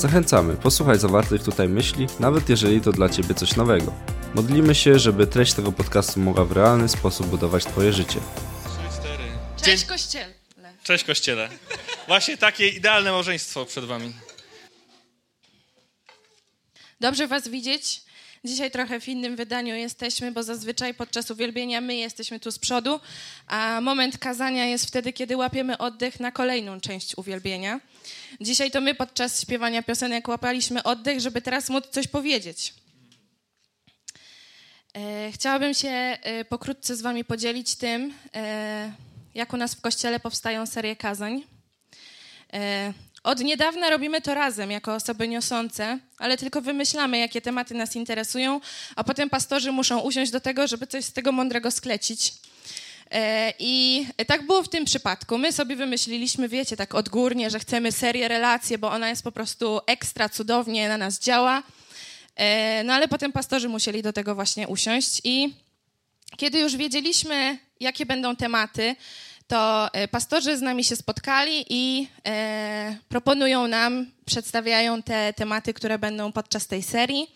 Zachęcamy, posłuchaj zawartych tutaj myśli, nawet jeżeli to dla Ciebie coś nowego. Modlimy się, żeby treść tego podcastu mogła w realny sposób budować Twoje życie. Cześć Kościele. Cześć Kościele. Właśnie takie idealne małżeństwo przed Wami. Dobrze Was widzieć. Dzisiaj trochę w innym wydaniu jesteśmy, bo zazwyczaj podczas uwielbienia my jesteśmy tu z przodu, a moment kazania jest wtedy, kiedy łapiemy oddech na kolejną część uwielbienia. Dzisiaj to my podczas śpiewania piosenek łapaliśmy oddech, żeby teraz móc coś powiedzieć. E, chciałabym się e, pokrótce z Wami podzielić tym, e, jak u nas w kościele powstają serie kazań. Od niedawna robimy to razem, jako osoby niosące, ale tylko wymyślamy, jakie tematy nas interesują, a potem pastorzy muszą usiąść do tego, żeby coś z tego mądrego sklecić. I tak było w tym przypadku. My sobie wymyśliliśmy, wiecie, tak odgórnie, że chcemy serię relacje, bo ona jest po prostu ekstra cudownie na nas działa. E, no ale potem pastorzy musieli do tego właśnie usiąść i kiedy już wiedzieliśmy, jakie będą tematy, to e, pastorzy z nami się spotkali i e, proponują nam, przedstawiają te tematy, które będą podczas tej serii.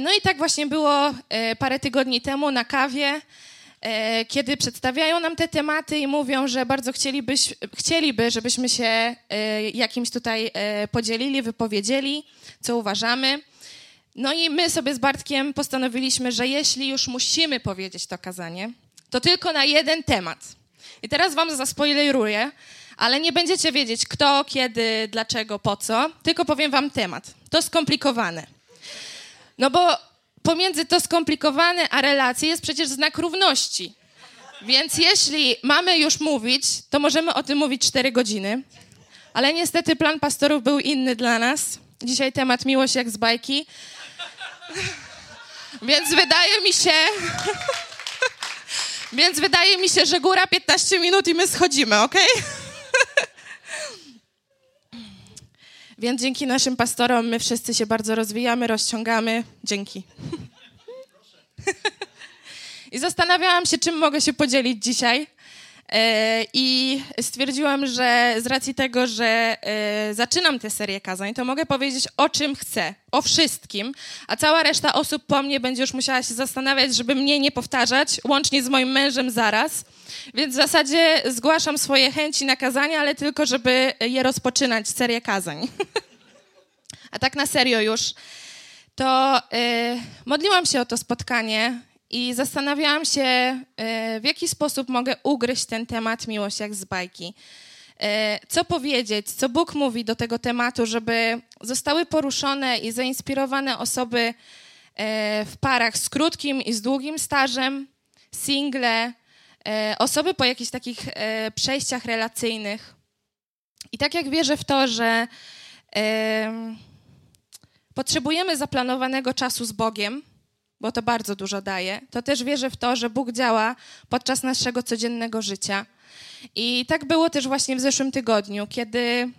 No i tak właśnie było parę tygodni temu na kawie, kiedy przedstawiają nam te tematy i mówią, że bardzo chcielibyś, chcieliby, żebyśmy się jakimś tutaj podzielili, wypowiedzieli, co uważamy. No i my sobie z Bartkiem postanowiliśmy, że jeśli już musimy powiedzieć to kazanie, to tylko na jeden temat. I teraz wam zaspoileruję, ale nie będziecie wiedzieć kto, kiedy, dlaczego, po co, tylko powiem wam temat. To skomplikowane. No bo pomiędzy to skomplikowane a relacje jest przecież znak równości. Więc jeśli mamy już mówić, to możemy o tym mówić cztery godziny. Ale niestety plan pastorów był inny dla nas. Dzisiaj temat miłość jak z bajki. Więc wydaje mi się. Więc wydaje mi się, że góra 15 minut i my schodzimy, ok? Więc dzięki naszym pastorom my wszyscy się bardzo rozwijamy, rozciągamy. Dzięki. I zastanawiałam się, czym mogę się podzielić dzisiaj. E, I stwierdziłam, że z racji tego, że e, zaczynam tę serię kazań, to mogę powiedzieć o czym chcę, o wszystkim, a cała reszta osób po mnie będzie już musiała się zastanawiać, żeby mnie nie powtarzać, łącznie z moim mężem zaraz. Więc w zasadzie zgłaszam swoje chęci na kazania, ale tylko, żeby je rozpoczynać, serię kazań. a tak na serio już, to yy, modliłam się o to spotkanie i zastanawiałam się, e, w jaki sposób mogę ugryźć ten temat miłość jak z bajki. E, co powiedzieć, co Bóg mówi do tego tematu, żeby zostały poruszone i zainspirowane osoby e, w parach z krótkim i z długim stażem, single, osoby po jakichś takich przejściach relacyjnych. I tak jak wierzę w to, że potrzebujemy zaplanowanego czasu z Bogiem, bo to bardzo dużo daje, to też wierzę w to, że Bóg działa podczas naszego codziennego życia. I tak było też właśnie w zeszłym tygodniu, kiedy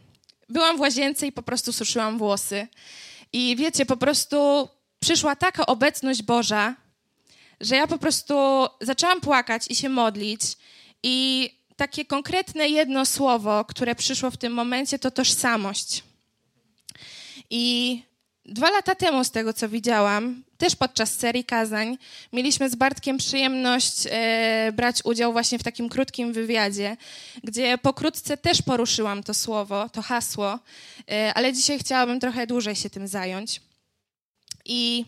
byłam w łazience i po prostu suszyłam włosy. I wiecie, po prostu przyszła taka obecność Boża, że ja po prostu zaczęłam płakać i się modlić. I takie konkretne jedno słowo, które przyszło w tym momencie, to tożsamość. I Dwa lata temu, z tego co widziałam, też podczas serii kazań, mieliśmy z Bartkiem przyjemność e, brać udział właśnie w takim krótkim wywiadzie, gdzie pokrótce też poruszyłam to słowo, to hasło, e, ale dzisiaj chciałabym trochę dłużej się tym zająć. I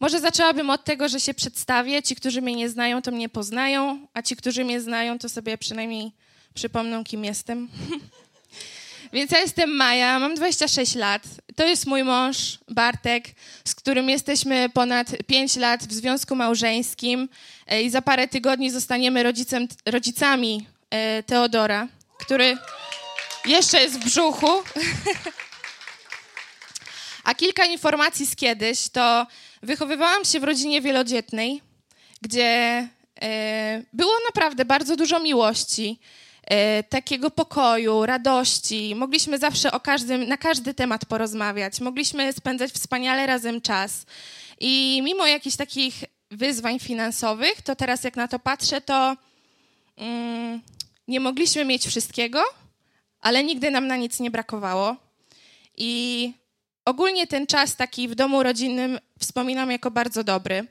może zaczęłabym od tego, że się przedstawię. Ci, którzy mnie nie znają, to mnie poznają, a ci, którzy mnie znają, to sobie przynajmniej przypomną, kim jestem. Więc ja jestem Maja, mam 26 lat. To jest mój mąż, Bartek, z którym jesteśmy ponad 5 lat w związku małżeńskim e, i za parę tygodni zostaniemy rodzicem, rodzicami e, Teodora, który jeszcze jest w brzuchu. A kilka informacji z kiedyś to wychowywałam się w rodzinie wielodzietnej, gdzie było naprawdę bardzo dużo miłości, takiego pokoju, radości. Mogliśmy zawsze o każdym, na każdy temat porozmawiać. Mogliśmy spędzać wspaniale razem czas. I mimo jakichś takich wyzwań finansowych, to teraz jak na to patrzę, to mm, nie mogliśmy mieć wszystkiego, ale nigdy nam na nic nie brakowało. I ogólnie ten czas taki w domu rodzinnym wspominam jako bardzo dobry.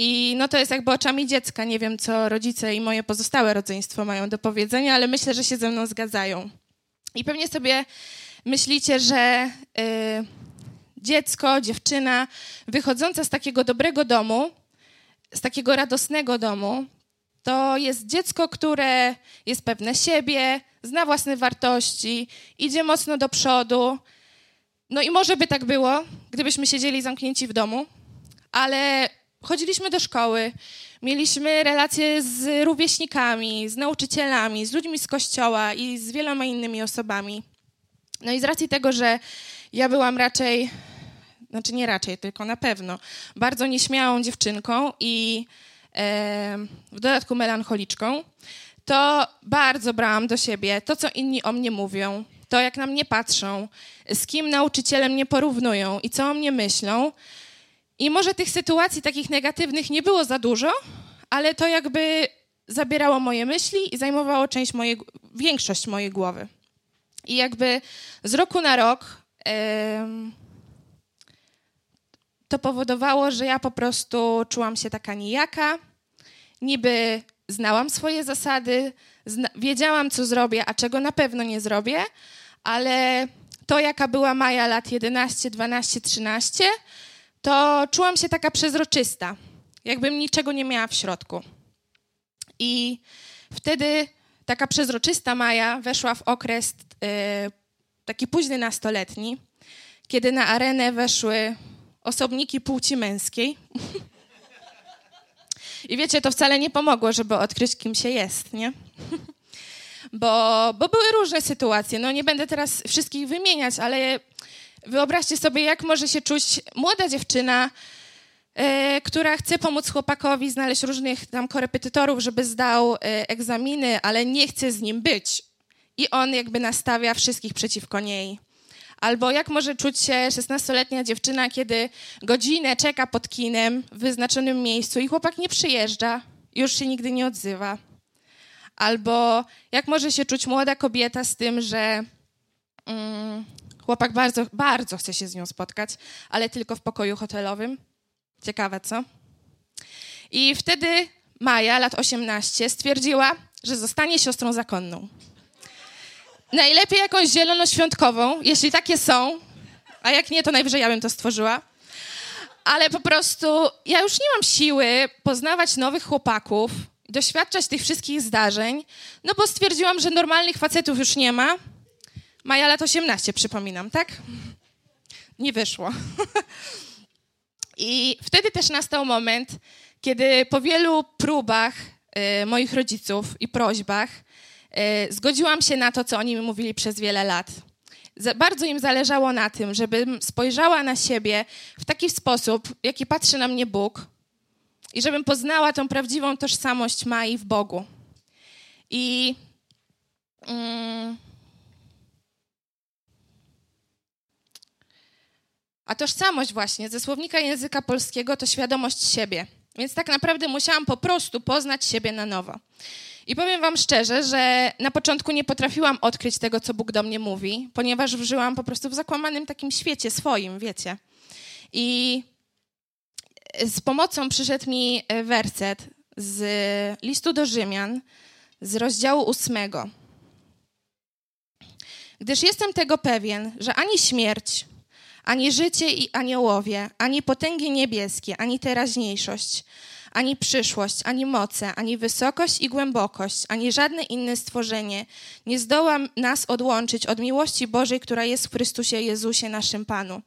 I no to jest jakby oczami dziecka. Nie wiem, co rodzice i moje pozostałe rodzeństwo mają do powiedzenia, ale myślę, że się ze mną zgadzają. I pewnie sobie myślicie, że y, dziecko, dziewczyna wychodząca z takiego dobrego domu, z takiego radosnego domu, to jest dziecko, które jest pewne siebie, zna własne wartości, idzie mocno do przodu. No i może by tak było, gdybyśmy siedzieli zamknięci w domu, ale chodziliśmy do szkoły, mieliśmy relacje z rówieśnikami, z nauczycielami, z ludźmi z kościoła i z wieloma innymi osobami. No i z racji tego, że ja byłam raczej, znaczy nie raczej, tylko na pewno, bardzo nieśmiałą dziewczynką i e, w dodatku melancholiczką, to bardzo brałam do siebie to, co inni o mnie mówią, to, jak na mnie patrzą, z kim nauczyciele mnie porównują i co o mnie myślą. I może tych sytuacji takich negatywnych nie było za dużo, ale to jakby zabierało moje myśli i zajmowało część mojej, większość mojej głowy. I jakby z roku na rok to powodowało, że ja po prostu czułam się taka nijaka. Niby znałam swoje zasady, zna wiedziałam, co zrobię, a czego na pewno nie zrobię, ale to, jaka była Maja lat 11, 12, 13, to czułam się taka przezroczysta, jakbym niczego nie miała w środku. I wtedy taka przezroczysta Maja weszła w okres e, taki późny nastoletni, kiedy na arenę weszły osobniki płci męskiej. I wiecie, to wcale nie pomogło, żeby odkryć, kim się jest, nie? Bo, bo były różne sytuacje. No nie będę teraz wszystkich wymieniać, ale wyobraźcie sobie, jak może się czuć młoda dziewczyna, e, która chce pomóc chłopakowi znaleźć różnych tam korepetytorów, żeby zdał e, egzaminy, ale nie chce z nim być. I on jakby nastawia wszystkich przeciwko niej. Albo jak może czuć się 16-letnia dziewczyna, kiedy godzinę czeka pod kinem w wyznaczonym miejscu i chłopak nie przyjeżdża, już się nigdy nie odzywa. Albo jak może się czuć młoda kobieta z tym, że mm, chłopak bardzo, bardzo chce się z nią spotkać, ale tylko w pokoju hotelowym. Ciekawe, co? I wtedy Maja, lat 18, stwierdziła, że zostanie siostrą zakonną. Najlepiej jakąś zielonoświątkową, jeśli takie są, a jak nie, to najwyżej ja bym to stworzyła. Ale po prostu ja już nie mam siły poznawać nowych chłopaków, doświadczać tych wszystkich zdarzeń, no bo stwierdziłam, że normalnych facetów już nie ma. Maja lat 18, przypominam, tak? Nie wyszło. I wtedy też nastał moment, kiedy po wielu próbach y, moich rodziców i prośbach E, zgodziłam się na to, co oni mi mówili przez wiele lat. Bardzo im zależało na tym, żebym spojrzała na siebie w taki sposób, jaki patrzy na mnie Bóg i żebym poznała tą prawdziwą tożsamość Mai w Bogu. I mm, a tożsamość właśnie ze słownika języka polskiego to świadomość siebie. Więc tak naprawdę musiałam po prostu poznać siebie na nowo. I powiem Wam szczerze, że na początku nie potrafiłam odkryć tego, co Bóg do mnie mówi, ponieważ żyłam po prostu w zakłamanym takim świecie swoim, wiecie. I z pomocą przyszedł mi werset z listu do Rzymian, z rozdziału ósmego. Gdyż jestem tego pewien, że ani śmierć, ani życie i aniołowie, ani potęgi niebieskie, ani teraźniejszość, ani przyszłość, ani moce, ani wysokość i głębokość, ani żadne inne stworzenie nie zdoła nas odłączyć od miłości Bożej, która jest w Chrystusie Jezusie, naszym Panu.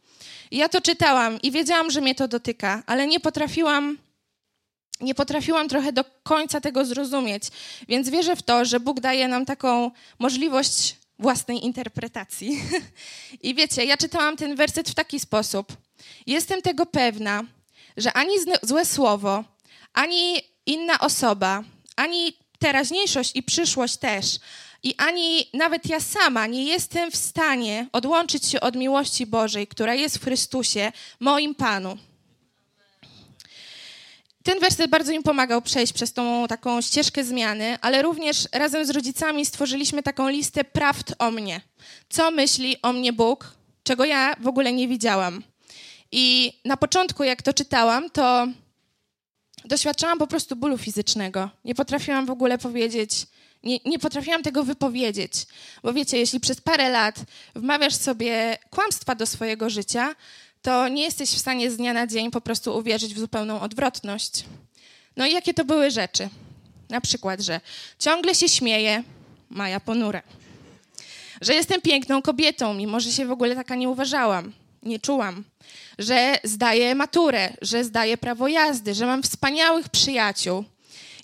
I ja to czytałam i wiedziałam, że mnie to dotyka, ale nie potrafiłam nie potrafiłam trochę do końca tego zrozumieć, więc wierzę w to, że Bóg daje nam taką możliwość własnej interpretacji. I wiecie, ja czytałam ten werset w taki sposób. Jestem tego pewna, że ani złe słowo, ani inna osoba, ani teraźniejszość i przyszłość też, i ani nawet ja sama nie jestem w stanie odłączyć się od miłości Bożej, która jest w Chrystusie, moim Panu. Ten werset bardzo mi pomagał przejść przez tą taką ścieżkę zmiany, ale również razem z rodzicami stworzyliśmy taką listę prawd o mnie. Co myśli o mnie Bóg, czego ja w ogóle nie widziałam. I na początku, jak to czytałam, to doświadczałam po prostu bólu fizycznego. Nie potrafiłam w ogóle powiedzieć, nie, nie potrafiłam tego wypowiedzieć. Bo wiecie, jeśli przez parę lat wmawiasz sobie kłamstwa do swojego życia, to nie jesteś w stanie z dnia na dzień po prostu uwierzyć w zupełną odwrotność. No i jakie to były rzeczy? Na przykład, że ciągle się śmieję, Maja ponure. Że jestem piękną kobietą, mimo że się w ogóle taka nie uważałam, nie czułam. Że zdaję maturę, że zdaję prawo jazdy, że mam wspaniałych przyjaciół.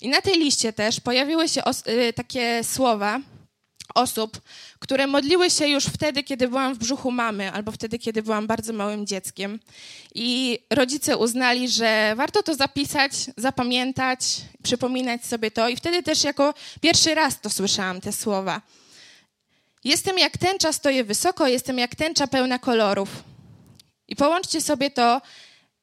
I na tej liście też pojawiły się y, takie słowa, osób, które modliły się już wtedy, kiedy byłam w brzuchu mamy, albo wtedy, kiedy byłam bardzo małym dzieckiem. I rodzice uznali, że warto to zapisać, zapamiętać, przypominać sobie to. I wtedy też jako pierwszy raz to słyszałam, te słowa. Jestem jak tęcza, stoję wysoko, jestem jak tęcza pełna kolorów. I połączcie sobie to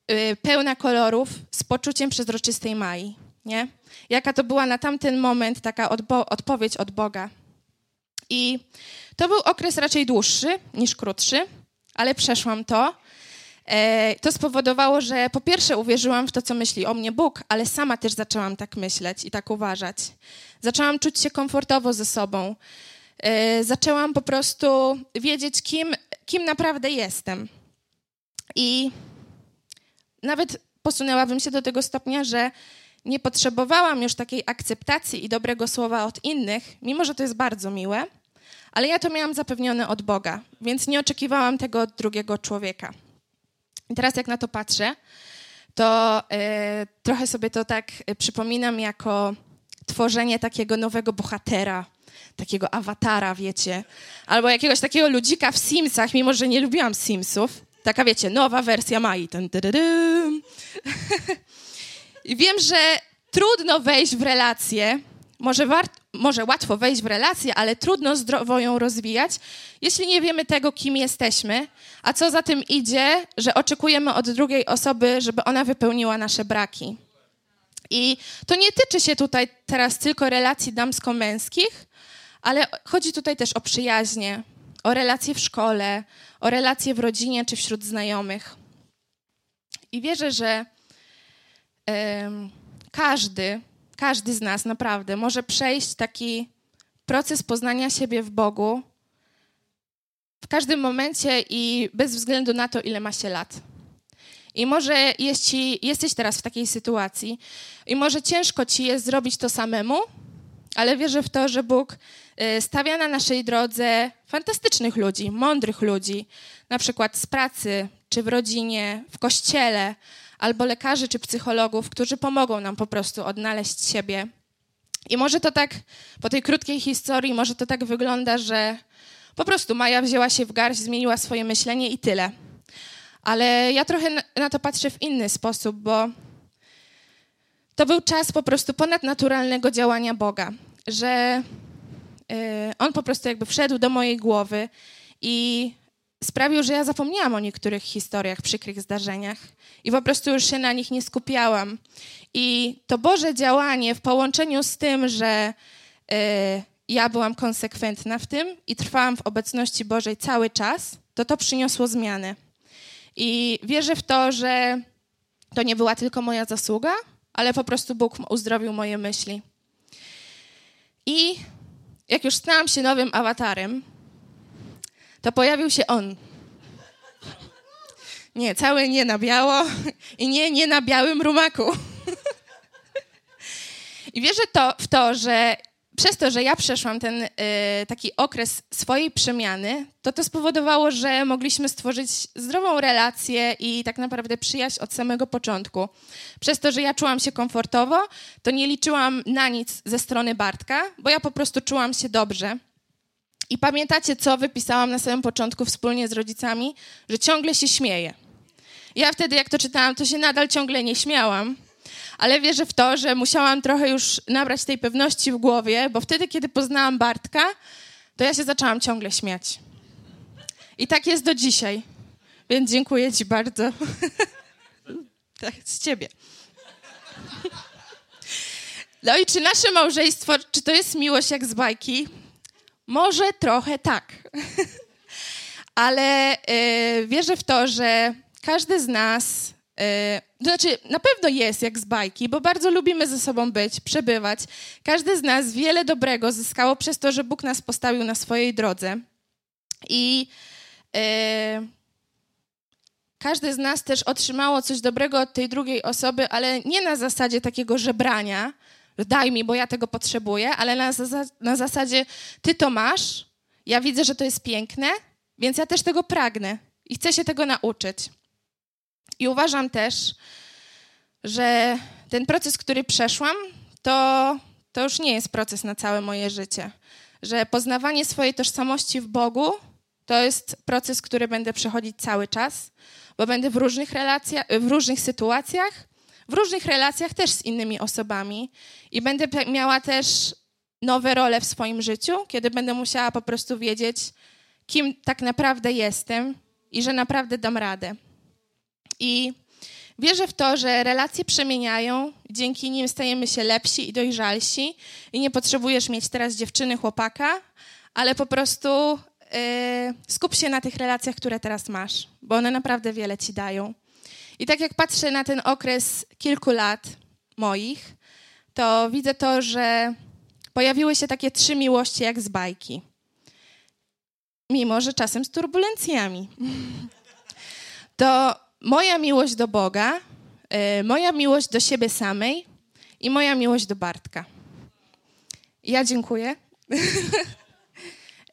yy, pełna kolorów z poczuciem przezroczystej Mai, nie? Jaka to była na tamten moment taka odpowiedź od Boga. I to był okres raczej dłuższy niż krótszy, ale przeszłam to. E, to spowodowało, że po pierwsze uwierzyłam w to, co myśli o mnie Bóg, ale sama też zaczęłam tak myśleć i tak uważać. Zaczęłam czuć się komfortowo ze sobą. E, zaczęłam po prostu wiedzieć, kim, kim naprawdę jestem. I nawet posunęłabym się do tego stopnia, że nie potrzebowałam już takiej akceptacji i dobrego słowa od innych, mimo że to jest bardzo miłe, ale ja to miałam zapewnione od Boga, więc nie oczekiwałam tego od drugiego człowieka. I teraz, jak na to patrzę, to e, trochę sobie to tak e, przypominam jako tworzenie takiego nowego bohatera, takiego awatara, wiecie, albo jakiegoś takiego ludzika w Simsach, mimo że nie lubiłam Simsów. Taka, wiecie, nowa wersja Mai. Ten, I wiem, że trudno wejść w relację, może, może łatwo wejść w relację, ale trudno zdrowo ją rozwijać, jeśli nie wiemy tego, kim jesteśmy, a co za tym idzie, że oczekujemy od drugiej osoby, żeby ona wypełniła nasze braki. I to nie tyczy się tutaj teraz tylko relacji damsko-męskich, ale chodzi tutaj też o przyjaźnie, o relacje w szkole, o relacje w rodzinie czy wśród znajomych. I wierzę, że każdy, każdy z nas naprawdę może przejść taki proces poznania siebie w Bogu w każdym momencie i bez względu na to, ile ma się lat. I może jeśli jesteś teraz w takiej sytuacji i może ciężko ci jest zrobić to samemu, ale wierzę w to, że Bóg y, stawia na naszej drodze fantastycznych ludzi, mądrych ludzi, na przykład z pracy, czy w rodzinie, w kościele, albo lekarzy czy psychologów, którzy pomogą nam po prostu odnaleźć siebie. I może to tak, po tej krótkiej historii, może to tak wygląda, że po prostu Maja wzięła się w garść, zmieniła swoje myślenie i tyle. Ale ja trochę na to patrzę w inny sposób, bo to był czas po prostu ponadnaturalnego działania Boga, że y, On po prostu jakby wszedł do mojej głowy i sprawił, że ja zapomniałam o niektórych historiach, przykrych zdarzeniach i po prostu już się na nich nie skupiałam. I to Boże działanie w połączeniu z tym, że y, ja byłam konsekwentna w tym i trwałam w obecności Bożej cały czas, to to przyniosło zmiany. I wierzę w to, że to nie była tylko moja zasługa, ale po prostu Bóg uzdrowił moje myśli. I jak już stałam się nowym awatarem, to pojawił się on. Nie, całe nie na biało i nie, nie na białym rumaku. I wierzę to, w to, że przez to, że ja przeszłam ten y, taki okres swojej przemiany, to to spowodowało, że mogliśmy stworzyć zdrową relację i tak naprawdę przyjaźń od samego początku. Przez to, że ja czułam się komfortowo, to nie liczyłam na nic ze strony Bartka, bo ja po prostu czułam się dobrze. I pamiętacie, co wypisałam na samym początku wspólnie z rodzicami? Że ciągle się śmieję. Ja wtedy, jak to czytałam, to się nadal ciągle nie śmiałam, ale wierzę w to, że musiałam trochę już nabrać tej pewności w głowie, bo wtedy, kiedy poznałam Bartka, to ja się zaczęłam ciągle śmiać. I tak jest do dzisiaj. Więc dziękuję Ci bardzo. tak, z Ciebie. No i czy nasze małżeństwo, czy to jest miłość jak z bajki? Może trochę tak. Ale y, wierzę w to, że każdy z nas, y, to znaczy na pewno jest jak z bajki, bo bardzo lubimy ze sobą być, przebywać. Każdy z nas wiele dobrego zyskało przez to, że Bóg nas postawił na swojej drodze. I y, każdy z nas też otrzymało coś dobrego od tej drugiej osoby, ale nie na zasadzie takiego żebrania, daj mi, bo ja tego potrzebuję, ale na, na zasadzie ty to masz, ja widzę, że to jest piękne, więc ja też tego pragnę i chcę się tego nauczyć. I uważam też, że ten proces, który przeszłam, to, to już nie jest proces na całe moje życie. Że poznawanie swojej tożsamości w Bogu to jest proces, który będę przechodzić cały czas, bo będę w różnych relacjach, w różnych sytuacjach, w różnych relacjach też z innymi osobami i będę miała też nowe role w swoim życiu, kiedy będę musiała po prostu wiedzieć, kim tak naprawdę jestem i że naprawdę dam radę. I wierzę w to, że relacje przemieniają, dzięki nim stajemy się lepsi i dojrzalsi i nie potrzebujesz mieć teraz dziewczyny, chłopaka, ale po prostu yy, skup się na tych relacjach, które teraz masz, bo one naprawdę wiele ci dają. I tak jak patrzę na ten okres kilku lat moich, to widzę to, że pojawiły się takie trzy miłości jak z bajki. Mimo, że czasem z turbulencjami. To moja miłość do Boga, y, moja miłość do siebie samej i moja miłość do Bartka. Ja dziękuję.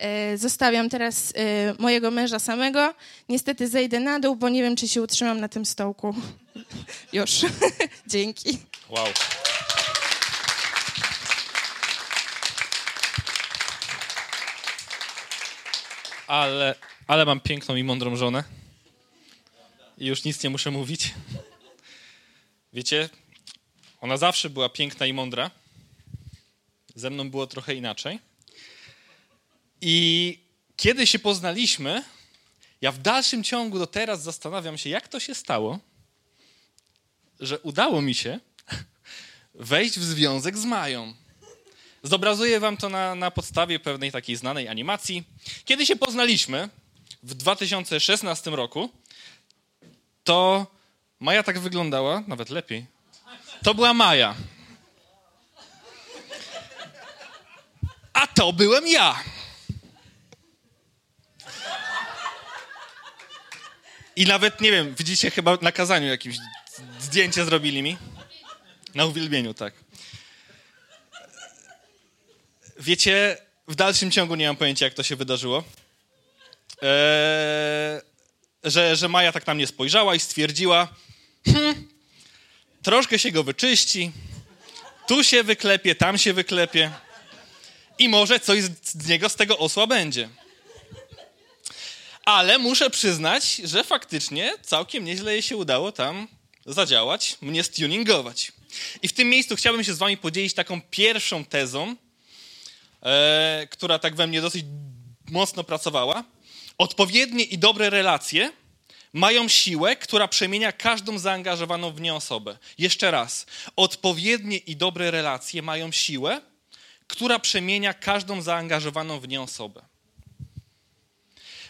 E, zostawiam teraz e, mojego męża samego. Niestety zejdę na dół, bo nie wiem, czy się utrzymam na tym stołku. Już. Dzięki. Wow. Ale, ale mam piękną i mądrą żonę. I już nic nie muszę mówić. Wiecie, ona zawsze była piękna i mądra. Ze mną było trochę inaczej. I kiedy się poznaliśmy, ja w dalszym ciągu do teraz zastanawiam się, jak to się stało, że udało mi się wejść w związek z Mają. Zobrazuję wam to na, na podstawie pewnej takiej znanej animacji. Kiedy się poznaliśmy w 2016 roku, to Maja tak wyglądała, nawet lepiej. To była Maja. A to byłem ja. I nawet, nie wiem, widzicie, chyba na kazaniu jakimś zdjęcie zrobili mi. Na uwielbieniu, tak. Wiecie, w dalszym ciągu nie mam pojęcia, jak to się wydarzyło. Eee, że, że Maja tak na mnie spojrzała i stwierdziła, hm, troszkę się go wyczyści, tu się wyklepie, tam się wyklepie i może coś z niego z tego osła będzie. Ale muszę przyznać, że faktycznie całkiem nieźle jej się udało tam zadziałać, mnie stuningować. I w tym miejscu chciałbym się z wami podzielić taką pierwszą tezą, e, która tak we mnie dosyć mocno pracowała. Odpowiednie i dobre relacje mają siłę, która przemienia każdą zaangażowaną w nie osobę. Jeszcze raz. Odpowiednie i dobre relacje mają siłę, która przemienia każdą zaangażowaną w nie osobę.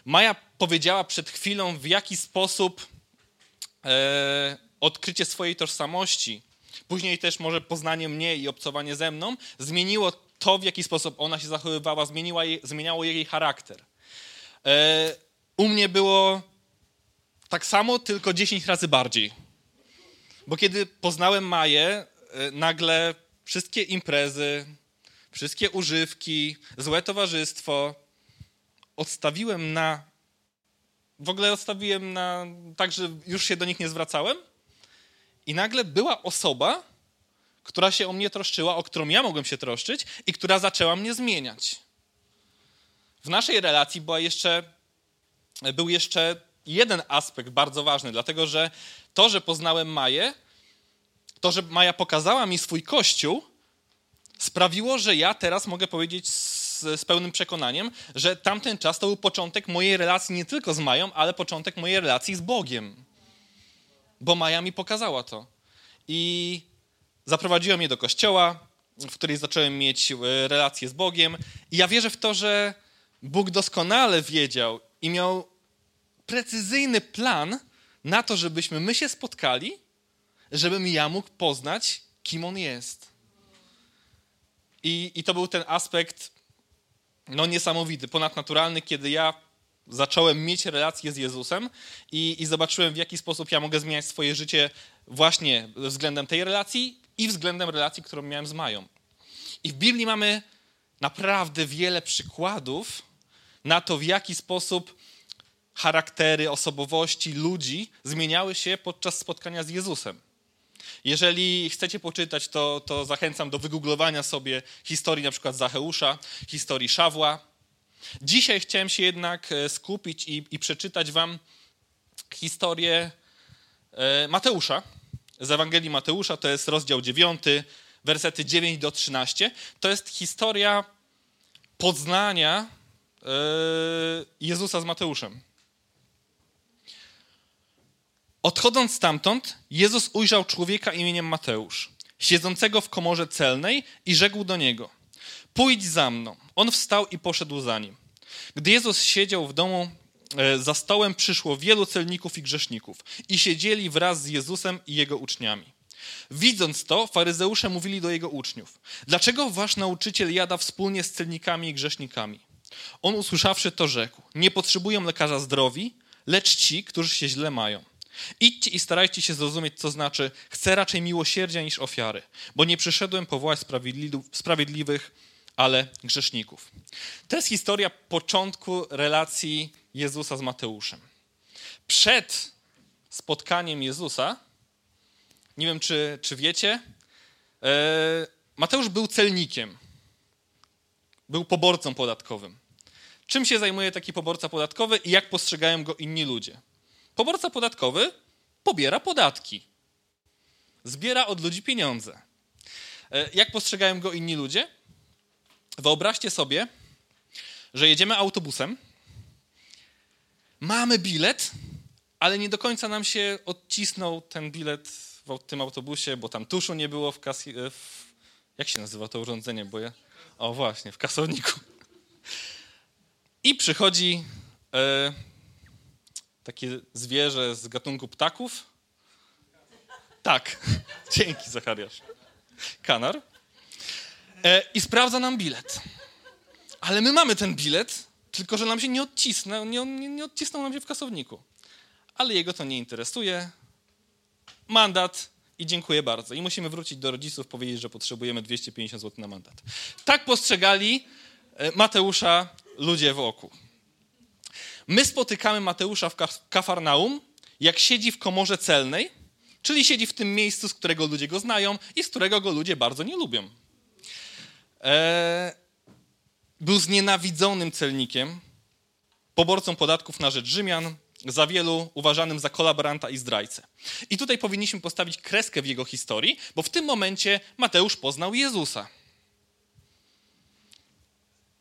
Maja powiedziała przed chwilą, w jaki sposób e, odkrycie swojej tożsamości, później też może poznanie mnie i obcowanie ze mną, zmieniło to, w jaki sposób ona się zachowywała, zmieniła jej, zmieniało jej charakter. E, u mnie było tak samo, tylko 10 razy bardziej. Bo kiedy poznałem Maję, e, nagle wszystkie imprezy, wszystkie używki, złe towarzystwo, odstawiłem na. W ogóle odstawiłem na. tak, że już się do nich nie zwracałem. I nagle była osoba, która się o mnie troszczyła, o którą ja mogłem się troszczyć i która zaczęła mnie zmieniać. W naszej relacji była jeszcze, był jeszcze jeden aspekt bardzo ważny, dlatego że to, że poznałem Maję, to, że Maja pokazała mi swój kościół, sprawiło, że ja teraz mogę powiedzieć z, pełnym przekonaniem, że tamten czas to był początek mojej relacji nie tylko z Mają, ale początek mojej relacji z Bogiem. Bo Maja mi pokazała to. I zaprowadziła mnie do kościoła, w której zacząłem mieć e, relacje z Bogiem. I ja wierzę w to, że Bóg doskonale wiedział i miał precyzyjny plan na to, żebyśmy my się spotkali, żebym ja mógł poznać, kim On jest. I, i to był ten aspekt no, niesamowity, ponadnaturalny, kiedy ja zacząłem mieć relacje z Jezusem i, i zobaczyłem, w jaki sposób ja mogę zmieniać swoje życie właśnie względem tej relacji i względem relacji, którą miałem z Mają. I w Biblii mamy naprawdę wiele przykładów na to, w jaki sposób charaktery, osobowości ludzi zmieniały się podczas spotkania z Jezusem. Jeżeli chcecie poczytać, to, to zachęcam do wygooglowania sobie historii na przykład Zacheusza, historii Szawła. Dzisiaj chciałem się jednak e, skupić i, i przeczytać wam historię e, Mateusza, z Ewangelii Mateusza, to jest rozdział 9, wersety 9 do 13. To jest historia poznania e, Jezusa z Mateuszem. Odchodząc stamtąd, Jezus ujrzał człowieka imieniem Mateusz, siedzącego w komorze celnej i rzekł do niego: Pójdź za mną. On wstał i poszedł za nim. Gdy Jezus siedział w domu, e, za stołem przyszło wielu celników i grzeszników i siedzieli wraz z Jezusem i jego uczniami. Widząc to, faryzeusze mówili do jego uczniów: Dlaczego wasz nauczyciel jada wspólnie z celnikami i grzesznikami? On usłyszawszy to, rzekł: Nie potrzebują lekarza zdrowi, lecz ci, którzy się źle mają. Idźcie i starajcie się zrozumieć, co znaczy chcę raczej miłosierdzia niż ofiary, bo nie przyszedłem powołać sprawiedliwych, ale grzeszników. To jest historia początku relacji Jezusa z Mateuszem. Przed spotkaniem Jezusa, nie wiem czy, czy wiecie, e, Mateusz był celnikiem, był poborcą podatkowym. Czym się zajmuje taki poborca podatkowy i jak postrzegają go inni ludzie? Poborca podatkowy pobiera podatki. Zbiera od ludzi pieniądze. E, jak postrzegają go inni ludzie? Wyobraźcie sobie, że jedziemy autobusem, mamy bilet, ale nie do końca nam się odcisnął ten bilet w tym autobusie, bo tam tuszu nie było w kas... E, w... Jak się nazywa to urządzenie? Bo ja... O właśnie, w kasowniku. I przychodzi e, takie zwierzę z gatunku ptaków? Tak, dzięki Zachariasz. Kanar. E, I sprawdza nam bilet. Ale my mamy ten bilet, tylko że nam się nie odcisnął, nie, nie, nie odcisnął nam się w kasowniku. Ale jego to nie interesuje. Mandat i dziękuję bardzo. I musimy wrócić do rodziców, powiedzieć, że potrzebujemy 250 zł na mandat. Tak postrzegali e, Mateusza ludzie wokół. My spotykamy Mateusza w Kafarnaum, jak siedzi w komorze celnej, czyli siedzi w tym miejscu, z którego ludzie go znają i z którego go ludzie bardzo nie lubią. Eee, był znienawidzonym celnikiem, poborcą podatków na rzecz Rzymian, za wielu uważanym za kolaboranta i zdrajcę. I tutaj powinniśmy postawić kreskę w jego historii, bo w tym momencie Mateusz poznał Jezusa.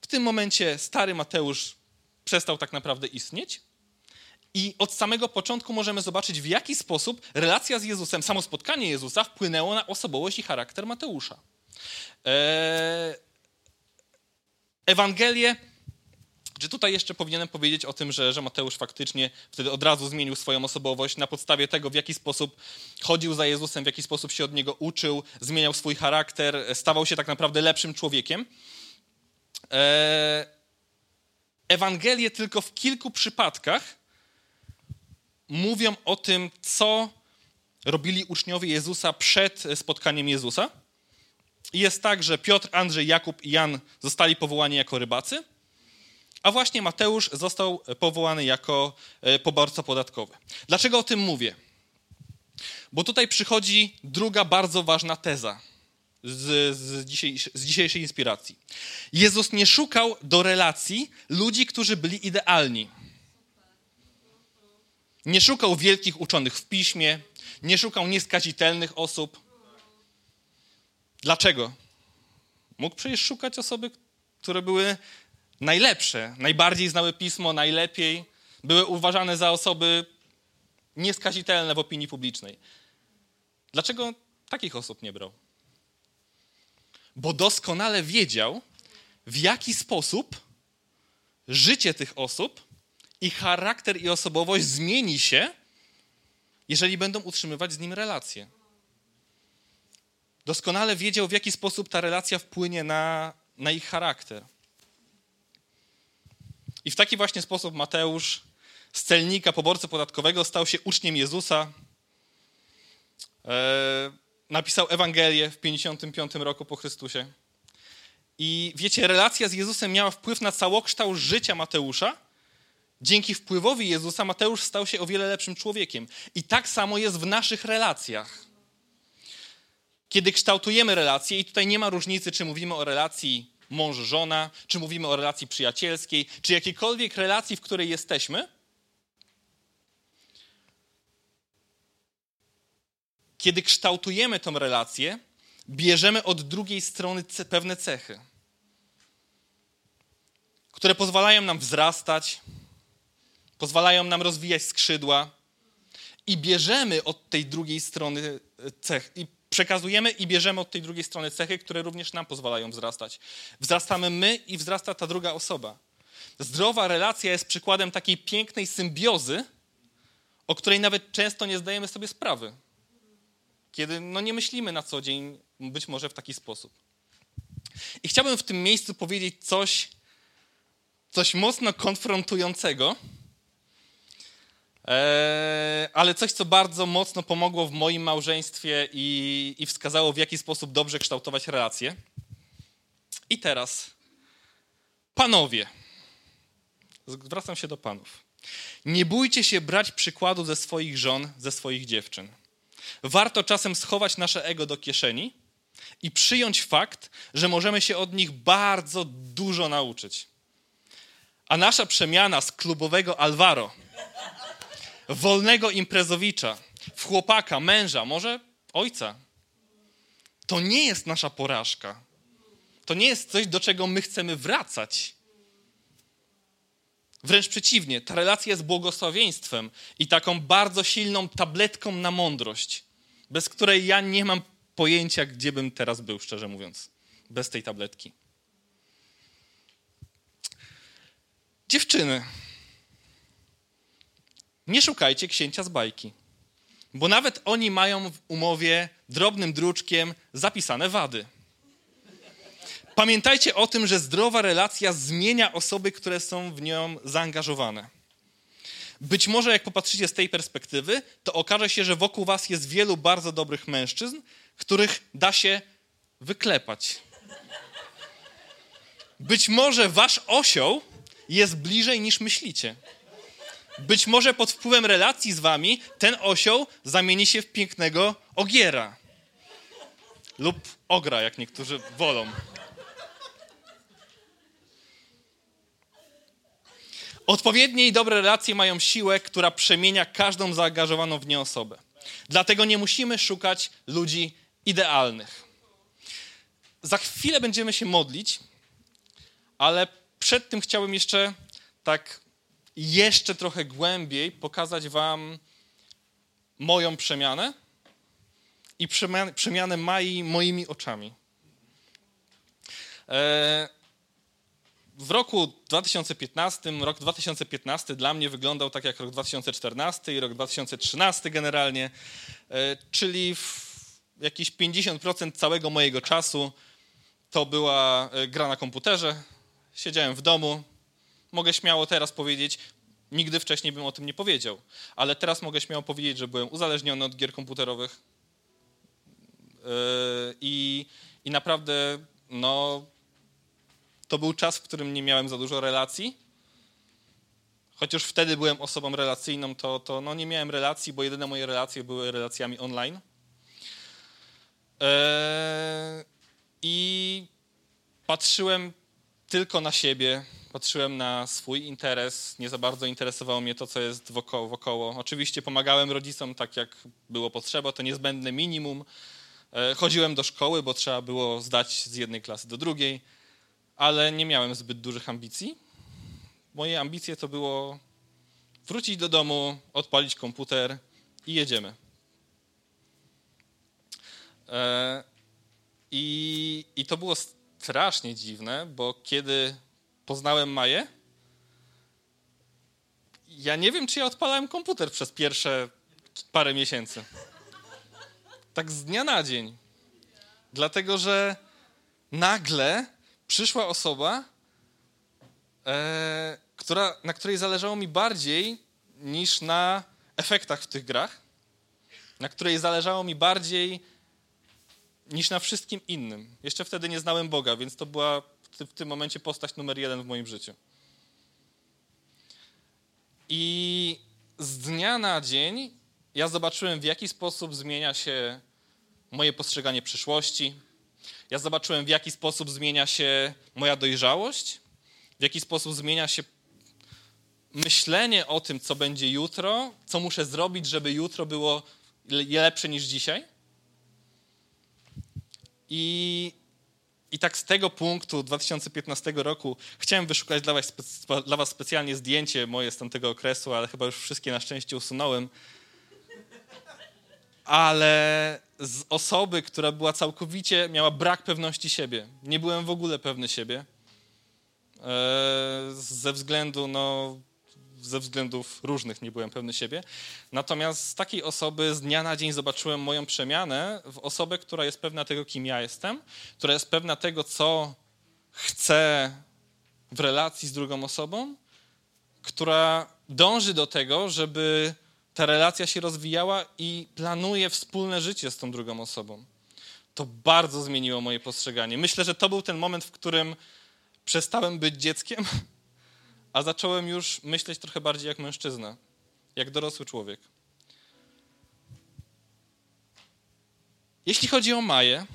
W tym momencie stary Mateusz przestał tak naprawdę istnieć. I od samego początku możemy zobaczyć, w jaki sposób relacja z Jezusem, samo spotkanie Jezusa wpłynęło na osobowość i charakter Mateusza. Eee, Ewangelię, czy tutaj jeszcze powinienem powiedzieć o tym, że, że Mateusz faktycznie wtedy od razu zmienił swoją osobowość na podstawie tego, w jaki sposób chodził za Jezusem, w jaki sposób się od niego uczył, zmieniał swój charakter, stawał się tak naprawdę lepszym człowiekiem. Eee, Ewangelie tylko w kilku przypadkach mówią o tym, co robili uczniowie Jezusa przed spotkaniem Jezusa. Jest tak, że Piotr, Andrzej, Jakub i Jan zostali powołani jako rybacy, a właśnie Mateusz został powołany jako e, poborca podatkowy. Dlaczego o tym mówię? Bo tutaj przychodzi druga bardzo ważna teza z, z, z dzisiejszej inspiracji. Jezus nie szukał do relacji ludzi, którzy byli idealni. Nie szukał wielkich uczonych w piśmie, nie szukał nieskazitelnych osób. Dlaczego? Mógł przecież szukać osoby, które były najlepsze, najbardziej znały pismo, najlepiej, były uważane za osoby nieskazitelne w opinii publicznej. Dlaczego takich osób nie brał? Bo doskonale wiedział, w jaki sposób życie tych osób, ich charakter i osobowość zmieni się, jeżeli będą utrzymywać z nim relacje. Doskonale wiedział, w jaki sposób ta relacja wpłynie na, na ich charakter. I w taki właśnie sposób Mateusz z celnika, poborcy podatkowego stał się uczniem Jezusa. Napisał Ewangelię w 55 roku po Chrystusie. I wiecie, relacja z Jezusem miała wpływ na całokształt życia Mateusza. Dzięki wpływowi Jezusa Mateusz stał się o wiele lepszym człowiekiem. I tak samo jest w naszych relacjach. Kiedy kształtujemy relacje, i tutaj nie ma różnicy, czy mówimy o relacji mąż-żona, czy mówimy o relacji przyjacielskiej, czy jakiejkolwiek relacji, w której jesteśmy, kiedy kształtujemy tą relację, bierzemy od drugiej strony pewne cechy, które pozwalają nam wzrastać, pozwalają nam rozwijać skrzydła i bierzemy od tej drugiej strony cech i przekazujemy i bierzemy od tej drugiej strony cechy, które również nam pozwalają wzrastać. Wzrastamy my i wzrasta ta druga osoba. Zdrowa relacja jest przykładem takiej pięknej symbiozy, o której nawet często nie zdajemy sobie sprawy. Kiedy no, nie myślimy na co dzień być może w taki sposób. I chciałbym w tym miejscu powiedzieć coś, coś mocno konfrontującego, e, ale coś, co bardzo mocno pomogło w moim małżeństwie i, i wskazało, w jaki sposób dobrze kształtować relacje. I teraz, panowie, zwracam się do panów. Nie bójcie się brać przykładu ze swoich żon, ze swoich dziewczyn. Warto czasem schować nasze ego do kieszeni i przyjąć fakt, że możemy się od nich bardzo dużo nauczyć. A nasza przemiana z klubowego Alvaro, wolnego imprezowicza, w chłopaka, męża, może ojca, to nie jest nasza porażka. To nie jest coś, do czego my chcemy wracać. Wręcz przeciwnie, ta relacja jest błogosławieństwem i taką bardzo silną tabletką na mądrość, bez której ja nie mam pojęcia, gdzie bym teraz był, szczerze mówiąc, bez tej tabletki. Dziewczyny, nie szukajcie księcia z bajki, bo nawet oni mają w umowie drobnym druczkiem zapisane wady. Pamiętajcie o tym, że zdrowa relacja zmienia osoby, które są w nią zaangażowane. Być może, jak popatrzycie z tej perspektywy, to okaże się, że wokół Was jest wielu bardzo dobrych mężczyzn, których da się wyklepać. Być może Wasz osioł jest bliżej niż myślicie. Być może pod wpływem relacji z Wami ten osioł zamieni się w pięknego ogiera. Lub ogra, jak niektórzy wolą. Odpowiednie i dobre relacje mają siłę, która przemienia każdą zaangażowaną w nie osobę. Dlatego nie musimy szukać ludzi idealnych. Za chwilę będziemy się modlić, ale przed tym chciałbym jeszcze tak jeszcze trochę głębiej pokazać Wam moją przemianę i przemianę, Mai moimi oczami. Eee, w roku 2015, rok 2015 dla mnie wyglądał tak jak rok 2014 i rok 2013 generalnie, e, czyli jakieś 50% całego mojego czasu to była e, gra na komputerze. Siedziałem w domu. Mogę śmiało teraz powiedzieć, nigdy wcześniej bym o tym nie powiedział, ale teraz mogę śmiało powiedzieć, że byłem uzależniony od gier komputerowych. E, I, i naprawdę, no, to był czas, w którym nie miałem za dużo relacji. Chociaż wtedy byłem osobą relacyjną, to, to no nie miałem relacji, bo jedyne moje relacje były relacjami online. Eee, I patrzyłem tylko na siebie, patrzyłem na swój interes, nie za bardzo interesowało mnie to, co jest wokoło. wokoło. Oczywiście pomagałem rodzicom tak, jak było potrzeba, to niezbędne minimum, E, chodziłem do szkoły, bo trzeba było zdać z jednej klasy do drugiej, ale nie miałem zbyt dużych ambicji. Moje ambicje to było wrócić do domu, odpalić komputer i jedziemy. E, I, I to było strasznie dziwne, bo kiedy poznałem Maję, ja nie wiem, czy ja odpalałem komputer przez pierwsze parę miesięcy. Tak z dnia na dzień. Dlatego, że nagle przyszła osoba, e, która, na której zależało mi bardziej niż na efektach w tych grach, na której zależało mi bardziej niż na wszystkim innym. Jeszcze wtedy nie znałem Boga, więc to była w tym momencie postać numer jeden w moim życiu. I z dnia na dzień ja zobaczyłem, w jaki sposób zmienia się moje postrzeganie przyszłości. Ja zobaczyłem, w jaki sposób zmienia się moja dojrzałość, w jaki sposób zmienia się myślenie o tym, co będzie jutro, co muszę zrobić, żeby jutro było lepsze niż dzisiaj. I, i tak z tego punktu 2015 roku chciałem wyszukać dla was, dla was specjalnie zdjęcie moje z tamtego okresu, ale chyba już wszystkie na szczęście usunąłem. Ale z osoby, która była całkowicie, miała brak pewności siebie. Nie byłem w ogóle pewny siebie. E, ze względu, no, ze względów różnych nie byłem pewny siebie. Natomiast z takiej osoby z dnia na dzień zobaczyłem moją przemianę w osobę, która jest pewna tego, kim ja jestem, która jest pewna tego, co chcę w relacji z drugą osobą, która dąży do tego, żeby ta relacja się rozwijała i planuje wspólne życie z tą drugą osobą. To bardzo zmieniło moje postrzeganie. Myślę, że to był ten moment, w którym przestałem być dzieckiem a zacząłem już myśleć trochę bardziej jak mężczyzna, jak dorosły człowiek. Jeśli chodzi o Maję,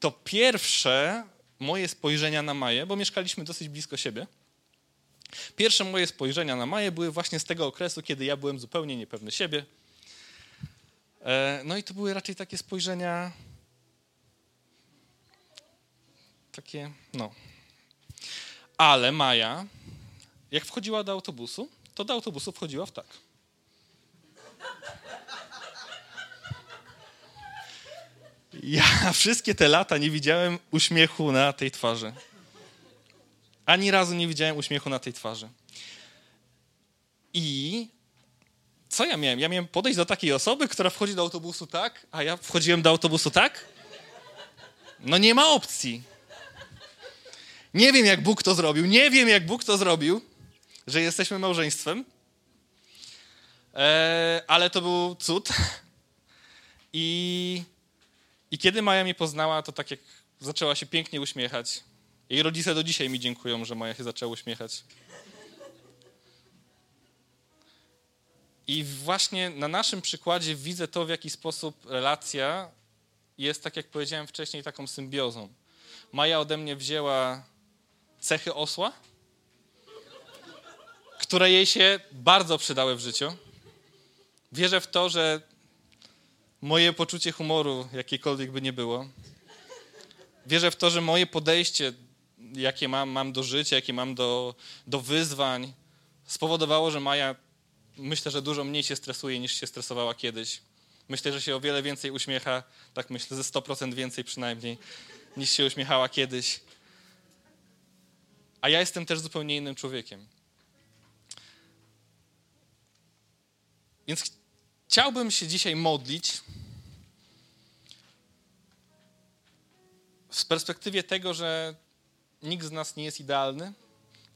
to pierwsze moje spojrzenia na Maję, bo mieszkaliśmy dosyć blisko siebie, pierwsze moje spojrzenia na Maję były właśnie z tego okresu, kiedy ja byłem zupełnie niepewny siebie. E, no i to były raczej takie spojrzenia, takie, no, ale Maja, jak wchodziła do autobusu, to do autobusu wchodziła w tak. Ja wszystkie te lata nie widziałem uśmiechu na tej twarzy. Ani razu nie widziałem uśmiechu na tej twarzy. I co ja miałem? Ja miałem podejść do takiej osoby, która wchodzi do autobusu tak, a ja wchodziłem do autobusu tak? No nie ma opcji. Nie wiem, jak Bóg to zrobił. Nie wiem, jak Bóg to zrobił, że jesteśmy małżeństwem. E, ale to był cud. I, I kiedy Maja mnie poznała, to tak jak zaczęła się pięknie uśmiechać. Jej rodzice do dzisiaj mi dziękują, że Maja się zaczęła uśmiechać. I właśnie na naszym przykładzie widzę to, w jaki sposób relacja jest, tak jak powiedziałem wcześniej, taką symbiozą. Maja ode mnie wzięła cechy osła, które jej się bardzo przydały w życiu. Wierzę w to, że moje poczucie humoru, jakiekolwiek by nie było, wierzę w to, że moje podejście, jakie mam, mam do życia, jakie mam do, do wyzwań, spowodowało, że Maja myślę, że dużo mniej się stresuje niż się stresowała kiedyś. Myślę, że się o wiele więcej uśmiecha, tak myślę, ze 100% więcej przynajmniej, niż się uśmiechała kiedyś a ja jestem też zupełnie innym człowiekiem. Więc chciałbym się dzisiaj modlić z perspektywie tego, że nikt z nas nie jest idealny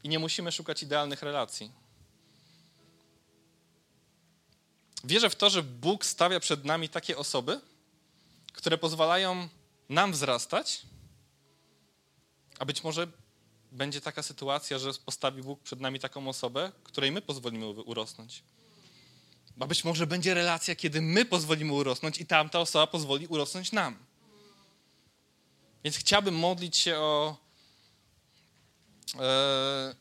i nie musimy szukać idealnych relacji. Wierzę w to, że Bóg stawia przed nami takie osoby, które pozwalają nam wzrastać, a być może będzie taka sytuacja, że postawi Bóg przed nami taką osobę, której my pozwolimy urosnąć. A być może będzie relacja, kiedy my pozwolimy urosnąć i tamta osoba pozwoli urosnąć nam. Więc chciałbym modlić się o, e,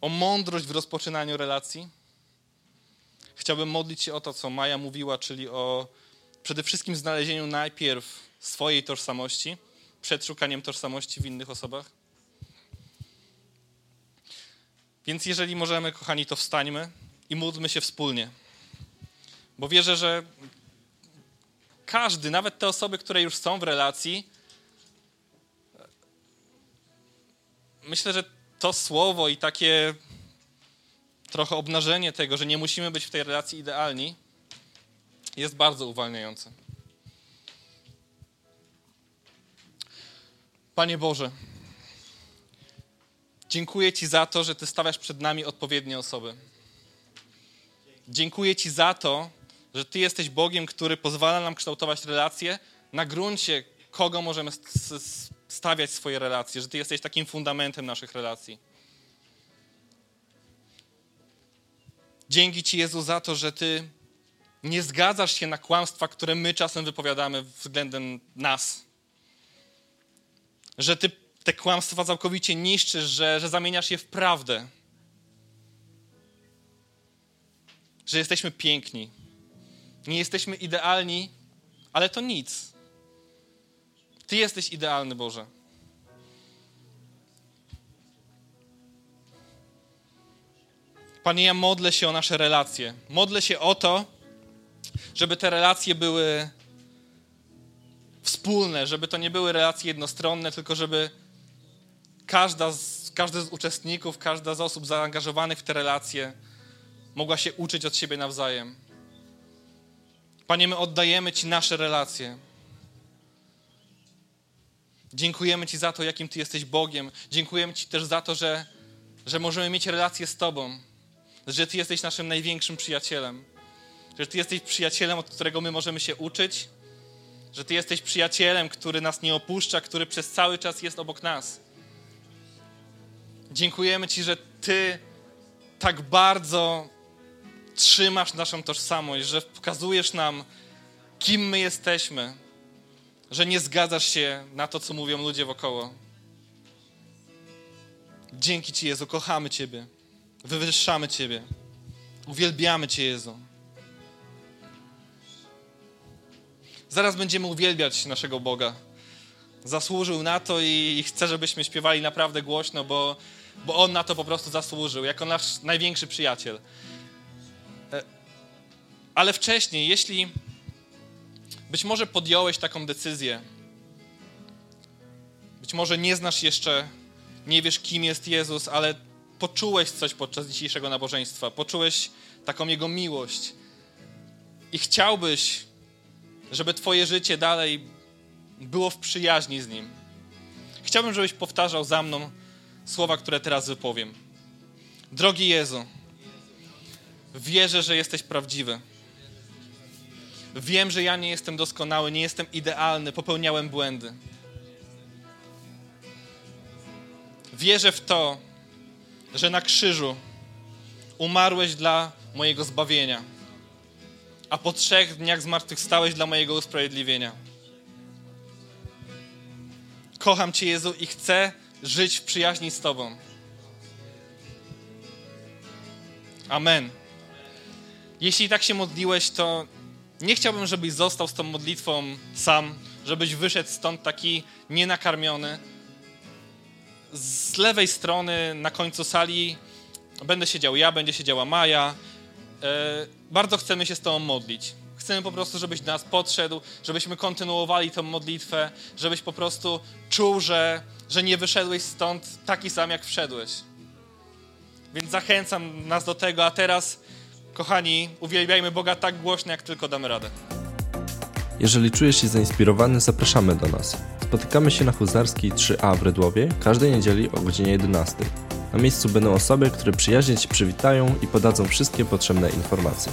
o mądrość w rozpoczynaniu relacji. chciałbym modlić się o to, co Maja mówiła, czyli o przede wszystkim znalezieniu najpierw swojej tożsamości, przed szukaniem tożsamości w innych osobach. Więc jeżeli możemy, kochani, to wstańmy i módlmy się wspólnie. Bo wierzę, że każdy, nawet te osoby, które już są w relacji, myślę, że to słowo i takie trochę obnażenie tego, że nie musimy być w tej relacji idealni, jest bardzo uwalniające. Panie Boże, dziękuję Ci za to, że Ty stawiasz przed nami odpowiednie osoby. Dziękuję Ci za to, że Ty jesteś Bogiem, który pozwala nam kształtować relacje na gruncie, kogo możemy stawiać swoje relacje, że Ty jesteś takim fundamentem naszych relacji. Dzięki Ci, Jezu, za to, że Ty nie zgadzasz się na kłamstwa, które my czasem wypowiadamy względem nas. Że Ty te kłamstwa całkowicie niszczysz, że, że zamieniasz je w prawdę. Że jesteśmy piękni. Nie jesteśmy idealni, ale to nic. Ty jesteś idealny, Boże. Panie, ja modlę się o nasze relacje. Modlę się o to, żeby te relacje były wspólne, żeby to nie były relacje jednostronne, tylko żeby każda z, każdy z uczestników, każda z osób zaangażowanych w te relacje mogła się uczyć od siebie nawzajem. Panie, my oddajemy Ci nasze relacje. Dziękujemy Ci za to, jakim Ty jesteś Bogiem. Dziękujemy Ci też za to, że, że możemy mieć relacje z Tobą, że Ty jesteś naszym największym przyjacielem, że Ty jesteś przyjacielem, od którego my możemy się uczyć, że Ty jesteś przyjacielem, który nas nie opuszcza, który przez cały czas jest obok nas. Dziękujemy Ci, że Ty tak bardzo trzymasz naszą tożsamość, że pokazujesz nam, kim my jesteśmy, że nie zgadzasz się na to, co mówią ludzie wokoło. Dzięki Ci, Jezu, kochamy Ciebie, wywyższamy Ciebie, uwielbiamy Cię, Jezu. Zaraz będziemy uwielbiać naszego Boga. Zasłużył na to i chcę, żebyśmy śpiewali naprawdę głośno, bo, bo On na to po prostu zasłużył, jako nasz największy przyjaciel. E, ale wcześniej, jeśli być może podjąłeś taką decyzję, być może nie znasz jeszcze, nie wiesz, kim jest Jezus, ale poczułeś coś podczas dzisiejszego nabożeństwa, poczułeś taką Jego miłość i chciałbyś, żeby Twoje życie dalej było w przyjaźni z Nim. Chciałbym, żebyś powtarzał za mną słowa, które teraz wypowiem. Drogi Jezu, wierzę, że jesteś prawdziwy. Wiem, że ja nie jestem doskonały, nie jestem idealny, popełniałem błędy. Wierzę w to, że na krzyżu umarłeś dla mojego zbawienia, a po trzech dniach zmartwychwstałeś dla mojego usprawiedliwienia. Kocham Cię, Jezu, i chcę żyć w przyjaźni z Tobą. Amen. Jeśli tak się modliłeś, to nie chciałbym, żebyś został z tą modlitwą sam, żebyś wyszedł stąd taki nienakarmiony. Z lewej strony na końcu sali będę siedział ja, będzie siedziała Maja. E, bardzo chcemy się z Tobą modlić. Chcemy po prostu, żebyś do nas podszedł, żebyśmy kontynuowali tę modlitwę, żebyś po prostu czuł, że, że nie wyszedłeś stąd taki sam, jak wszedłeś. Więc zachęcam nas do tego, a teraz Kochani, uwielbiajmy Boga tak głośno, jak tylko damy radę. Jeżeli czujesz się zainspirowany, zapraszamy do nas. Spotykamy się na Huzarskiej 3A w Rydłowie każdej niedzieli o godzinie 11. Na miejscu będą osoby, które przyjaźnie Ci przywitają i podadzą wszystkie potrzebne informacje.